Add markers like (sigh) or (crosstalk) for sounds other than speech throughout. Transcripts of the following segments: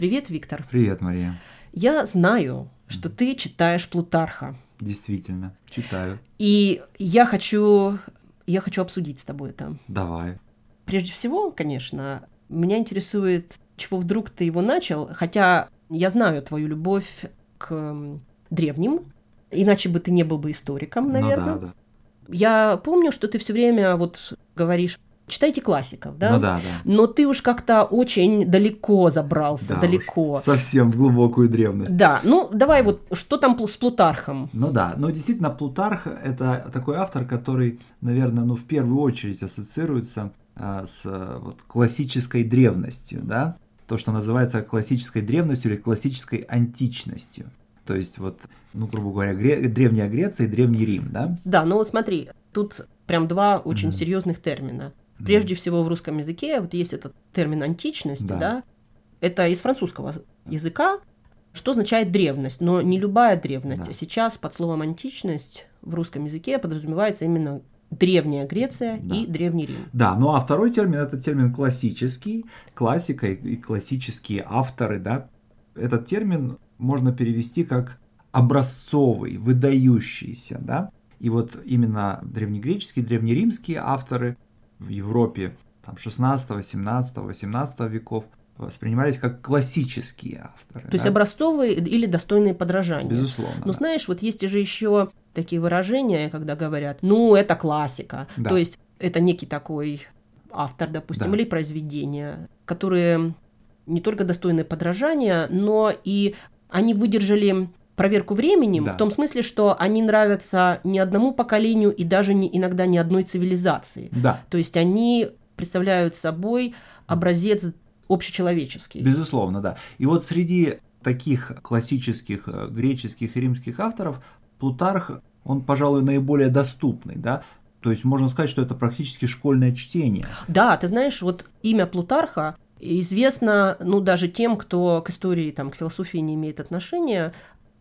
Привет, Виктор. Привет, Мария. Я знаю, что ты читаешь Плутарха. Действительно, читаю. И я хочу, я хочу обсудить с тобой это. Давай. Прежде всего, конечно, меня интересует, чего вдруг ты его начал, хотя я знаю твою любовь к древним, иначе бы ты не был бы историком, наверное. Ну да, да. Я помню, что ты все время вот говоришь читайте классиков, да? Ну да, да. Но ты уж как-то очень далеко забрался, Да далеко. уж, Совсем в глубокую древность. Да, ну давай вот, что там с Плутархом? Ну да, но действительно Плутарх это такой автор, который, наверное, ну в первую очередь ассоциируется а, с а, вот, классической древностью, да, то, что называется классической древностью или классической античностью. То есть вот, ну грубо говоря, Гре- древняя Греция и древний Рим, да? Да, ну вот смотри, тут прям два очень Мгм. серьезных термина. Прежде всего в русском языке вот есть этот термин античности, да. Да. Это из французского языка, что означает древность, но не любая древность. Да. Сейчас под словом античность в русском языке подразумевается именно древняя Греция Да. и древний Рим. Да, ну а второй термин это термин классический, классика и классические авторы, да. Этот термин можно перевести как образцовый, выдающийся, да. И вот именно древнегреческие, древнеримские авторы в Европе там 16, 17, 18 веков воспринимались как классические авторы. То есть да. образцовые или достойные подражания. Безусловно. Но да. знаешь, вот есть же еще такие выражения, когда говорят, ну, это классика. Да. То есть это некий такой автор, допустим, Да. или произведения, которые не только достойны подражания, но и они выдержали проверку временем Да. в том смысле, что они нравятся не одному поколению и даже не, иногда не одной цивилизации. Да, То есть они представляют собой образец общечеловеческий. Безусловно, да. И вот среди таких классических э, греческих и римских авторов Плутарх, он, пожалуй, наиболее доступный, да. То есть можно сказать, что это практически школьное чтение. Да, ты знаешь, вот имя Плутарха известно, ну, даже тем, кто к истории, там, к философии не имеет отношения,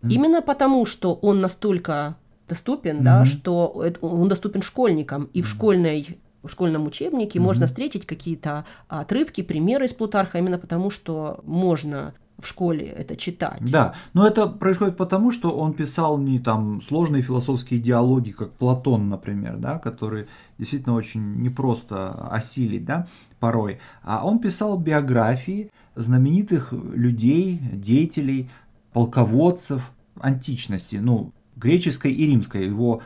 именно потому, что он настолько доступен, да, Мгм. что это- он доступен школьникам, и в школьной в школьном учебнике можно встретить какие-то отрывки, примеры из Плутарха, именно потому, что можно в школе это читать. Да, но это происходит потому, что он писал не там сложные философские диалоги, как Платон, например, да, которые действительно очень непросто осилить, да, порой. А он писал биографии знаменитых людей, деятелей, полководцев античности, ну, греческой и римской. Его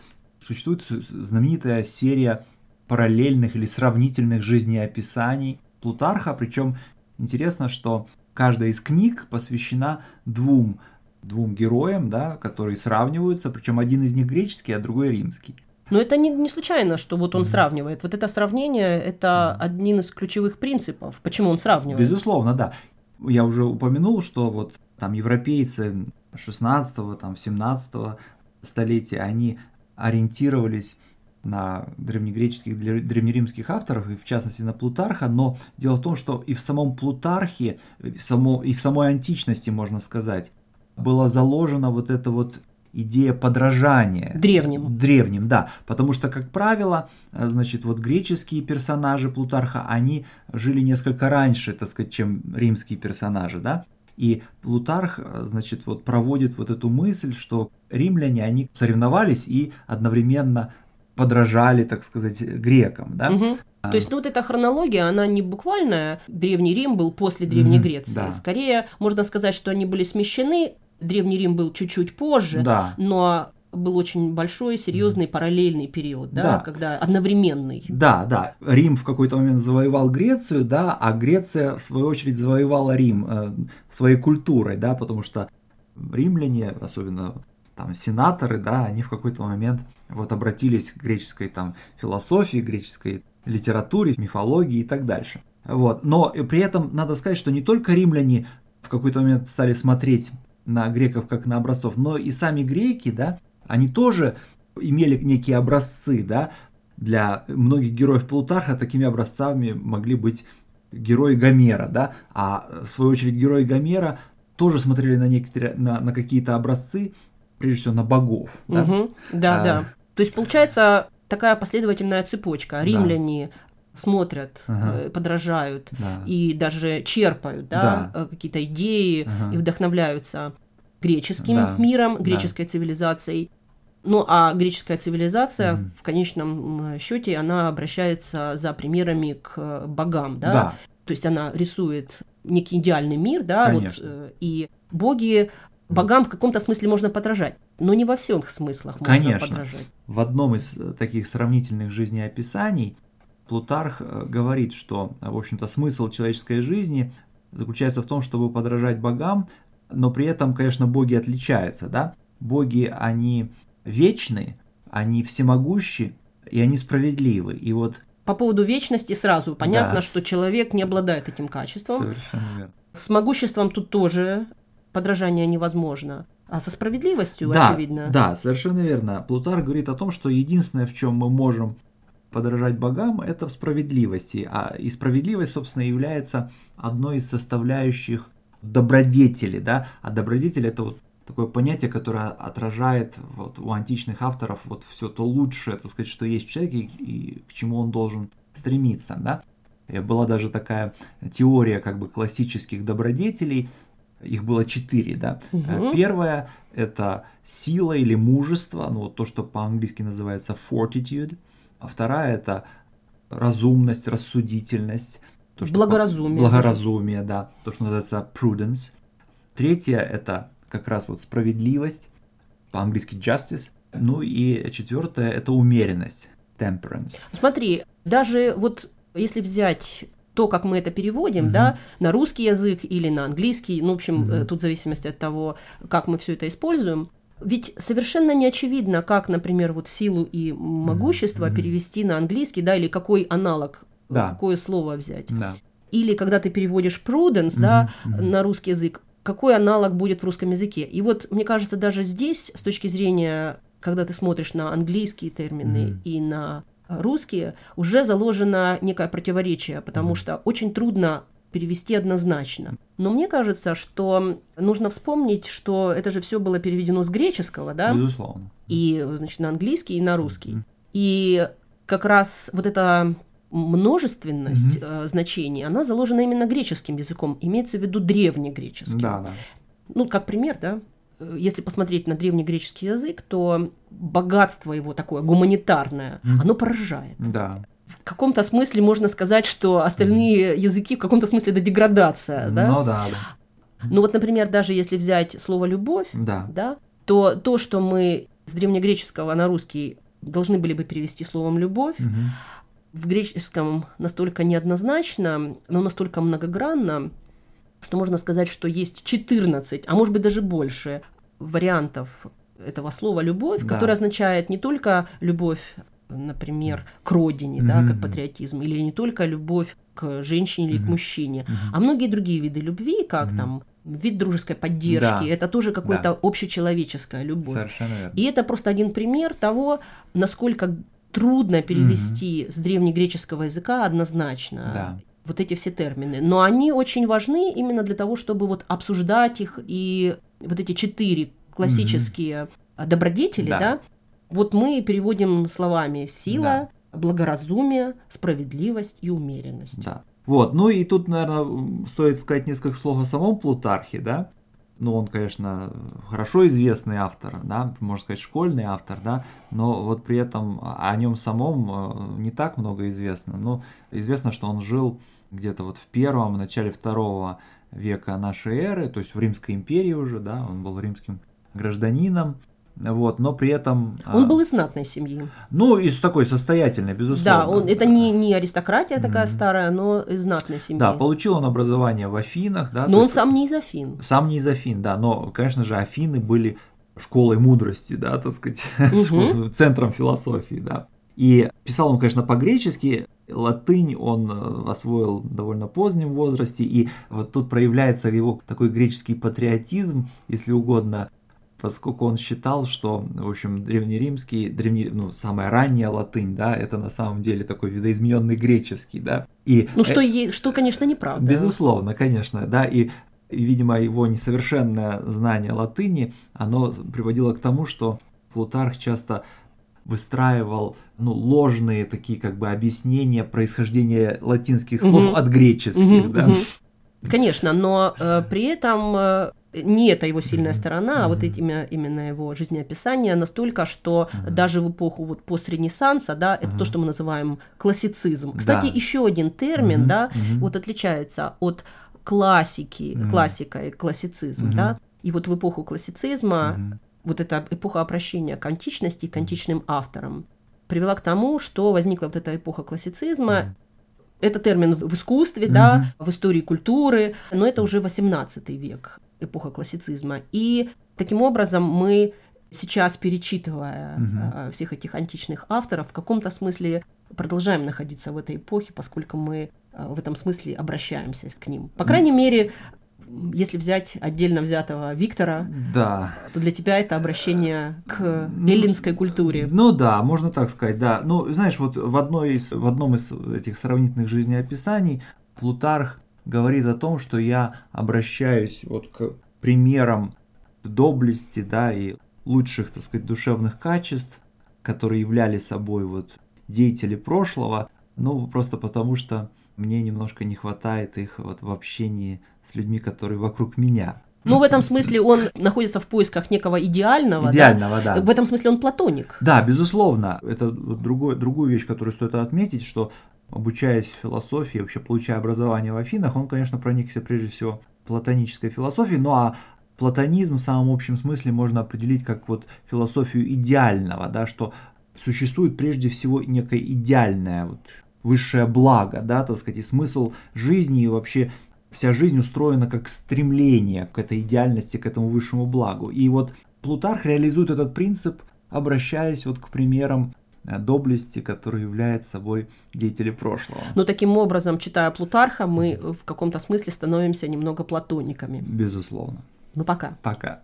существует знаменитая серия параллельных или сравнительных жизнеописаний Плутарха, причем интересно, что каждая из книг посвящена двум, двум героям, да, которые сравниваются, причем один из них греческий, а другой римский. Но это не, не случайно, что вот он сравнивает. Вот это сравнение – это один из ключевых принципов. Почему он сравнивает? Безусловно, да. Я уже упомянул, что вот там европейцы 16 там 17 столетия, они ориентировались на древнегреческих, древ- древнеримских авторов, и в частности на Плутарха, но дело в том, что и в самом Плутархе, и в, само, и в самой античности, можно сказать, была заложена вот эта вот идея подражания. Древним. Древним, да. Потому что, как правило, значит, вот греческие персонажи Плутарха, они жили несколько раньше, так сказать, чем римские персонажи, да. И Плутарх, э, значит, вот проводит вот эту мысль, что римляне, они соревновались и одновременно подражали, так сказать, грекам, да. А. То есть, ну вот эта хронология, она не буквальная. Древний Рим был после Древней Мгм, Греции. да. Скорее, можно сказать, что они были смещены. Древний Рим был чуть-чуть позже, Да. но был очень большой, серьезный параллельный период, да, Да. когда одновременный. Да, да. Рим в какой-то момент завоевал Грецию, да, а Греция, в свою очередь, завоевала Рим э, своей культурой, да, потому что римляне, особенно там сенаторы, да, они в какой-то момент вот обратились к греческой там философии, греческой литературе, мифологии и так дальше. Вот. Но при этом надо сказать, что не только римляне в какой-то момент стали смотреть на греков как на образцов, но и сами греки, да, они тоже имели некие образцы, да, для многих героев Плутарха такими образцами могли быть герои Гомера, да, а в свою очередь герои Гомера тоже смотрели на некоторые, на, на какие-то образцы, прежде всего на богов, да. Мгм. Да, А. да. То есть получается такая последовательная цепочка. Римляне смотрят, Ага. э, подражают Да. и даже черпают да, Да. э, какие-то идеи Ага. и вдохновляются греческим Да, миром, да. греческой цивилизацией. Ну а греческая цивилизация Мгм. в конечном счете она обращается за примерами к э, богам, да? Да. То есть она рисует некий идеальный мир, да, вот, Конечно. э, и боги богам в каком-то смысле можно подражать, но не во всех смыслах можно Конечно. подражать. В одном из э, таких сравнительных жизнеописаний Плутарх говорит, что, в общем-то, смысл человеческой жизни заключается в том, чтобы подражать богам, но при этом, конечно, боги отличаются, да? Боги, они вечны, они всемогущи, и они справедливы. И вот По поводу вечности сразу понятно, Да. что человек не обладает этим качеством. совершенно верно. С могуществом тут тоже подражание невозможно. А со справедливостью, Да, очевидно. да, совершенно верно. Плутарх говорит о том, что единственное, в чем мы можем подражать богам, это в справедливости. А и справедливость, собственно, является одной из составляющих добродетели, да. А добродетель это вот такое понятие, которое отражает вот у античных авторов вот все то лучшее, так сказать, что есть в человеке и, и к чему он должен стремиться, да. И была даже такая теория как бы классических добродетелей, их было четыре, да. Э, Первое это сила или мужество, ну вот то, что по-английски называется fortitude. А вторая это разумность, рассудительность. То, что Благоразумие Благоразумие, да. То, что называется prudence. Третье это как раз вот справедливость, по-английски justice. Ну и четвертое это умеренность, temperance. Смотри, даже вот если взять то, как мы это переводим, Мгм. да, на русский язык или на английский, ну, в общем, э, тут в зависимости от того, как мы все это используем, ведь совершенно не очевидно, как, например, вот силу и могущество Мгм. перевести на английский, да, или какой аналог, Да. какое слово взять. Да. Или когда ты переводишь prudence, да, мгм. на русский язык, какой аналог будет в русском языке. И вот, мне кажется, даже здесь, с точки зрения, когда ты смотришь на английские термины Мгм. и на русские, уже заложено некое противоречие, потому Мгм. что очень трудно перевести однозначно. Но мне кажется, что нужно вспомнить, что это же все было переведено с греческого, да, Безусловно. и, значит, на английский, и на русский. Мгм. И как раз вот эта множественность Мгм. э, значений, она заложена именно греческим языком, имеется в виду древнегреческий. Да, да. Ну, как пример, да, э, если посмотреть на древнегреческий язык, то богатство его такое гуманитарное, Мгм. оно поражает. Да. В каком-то смысле можно сказать, что остальные языки в каком-то смысле это деградация, да? Ну да, да. Ну вот, например, даже если взять слово «любовь», Да. да, то то, что мы с древнегреческого на русский должны были бы перевести словом «любовь», Мгм. В греческом настолько неоднозначно, но настолько многогранно, что можно сказать, что есть 14, а может быть даже больше вариантов этого слова «любовь», Да. которое означает не только любовь, например, к родине, да, как патриотизм, или не только любовь к женщине или к Мгм. мужчине, Мгм. а многие другие виды любви, как Мгм. там вид дружеской поддержки, Да. это тоже какая-то общечеловеческая любовь. Совершенно верно. И это просто один пример того, насколько трудно перевести с древнегреческого языка однозначно Да. вот эти все термины. Но они очень важны именно для того, чтобы вот обсуждать их и вот эти четыре классические добродетели, Да. да. вот мы переводим словами сила, благоразумие, справедливость и умеренность. Да. Вот, ну и тут, наверное, стоит сказать несколько слов о самом Плутархе, да. Ну, он, конечно, хорошо известный автор, да, можно сказать, школьный автор, да, но вот при этом о нем самом э, не так много известно. Но известно, что он жил где-то вот в первом, начале второго века нашей эры, то есть в Римской империи уже, да, он был римским гражданином, вот, но при этом... Он а, был из знатной семьи. Ну, из такой состоятельной, безусловно. Да, он, это не, не аристократия такая Мгм. старая, но из знатной семьи. Да, получил он образование в Афинах, да. но он есть- сам не из Афин. Сам не из Афин, да, но, конечно же, Афины были школой мудрости, да, так сказать, (laughs) школ- центром философии, да. И писал он, конечно, по-гречески, латынь он э, освоил в довольно позднем возрасте, и вот тут проявляется его такой греческий патриотизм, если угодно, поскольку он считал, что, в общем, древнеримский, древне, ну, самая ранняя латынь, да, это на самом деле такой видоизмененный греческий, да. И Ну, э- что, е- что конечно, неправда. Безусловно, конечно, да, и видимо, его несовершенное знание латыни, оно приводило к тому, что Плутарх часто выстраивал ну, ложные такие как бы объяснения происхождения латинских слов Мгм. от греческих, Мгм, да. мгм. Конечно, но э, при этом э, не это его сильная сторона, а вот этими, именно его жизнеописание настолько, что Мгм. даже в эпоху вот постренессанса, да, это Мгм. то, что мы называем классицизм. Кстати, Да. еще один термин, да, вот отличается от классики, классика и классицизм, да. И вот в эпоху классицизма вот эта эпоха обращения к античности к античным авторам привела к тому, что возникла вот эта эпоха классицизма. Это термин в искусстве, Мгм. да, в истории культуры, но это уже 18 век, эпоха классицизма. И таким образом мы сейчас, перечитывая э, всех этих античных авторов, в каком-то смысле продолжаем находиться в этой эпохе, поскольку мы э, в этом смысле обращаемся к ним. По крайней мере, если взять отдельно взятого Виктора, Да. то для тебя это обращение к эллинской культуре. Ну да, можно так сказать, да. Ну, знаешь, вот в, одной из, в одном из этих сравнительных жизнеописаний Плутарх говорит о том, что я обращаюсь вот к примерам доблести, да, и лучших, так сказать, душевных качеств, которые являли собой вот деятели прошлого, ну, просто потому что мне немножко не хватает их вот в общении с людьми, которые вокруг меня. Ну, в этом смысле он находится в поисках некого идеального. да? Идеального, да. В этом смысле он платоник. Да, безусловно. Это другой, другую вещь, которую стоит отметить, что обучаясь философии, вообще получая образование в Афинах, он, конечно, проникся прежде всего платонической философией, ну а платонизм в самом общем смысле можно определить как вот философию идеального, да, что существует прежде всего некое идеальное вот, высшее благо, да, так сказать, и смысл жизни и вообще вся жизнь устроена как стремление к этой идеальности, к этому высшему благу. И вот Плутарх реализует этот принцип, обращаясь вот к примерам доблести, которые являются собой деятели прошлого. Но таким образом, читая Плутарха, мы в каком-то смысле становимся немного платониками. Безусловно. Ну, пока. Пока.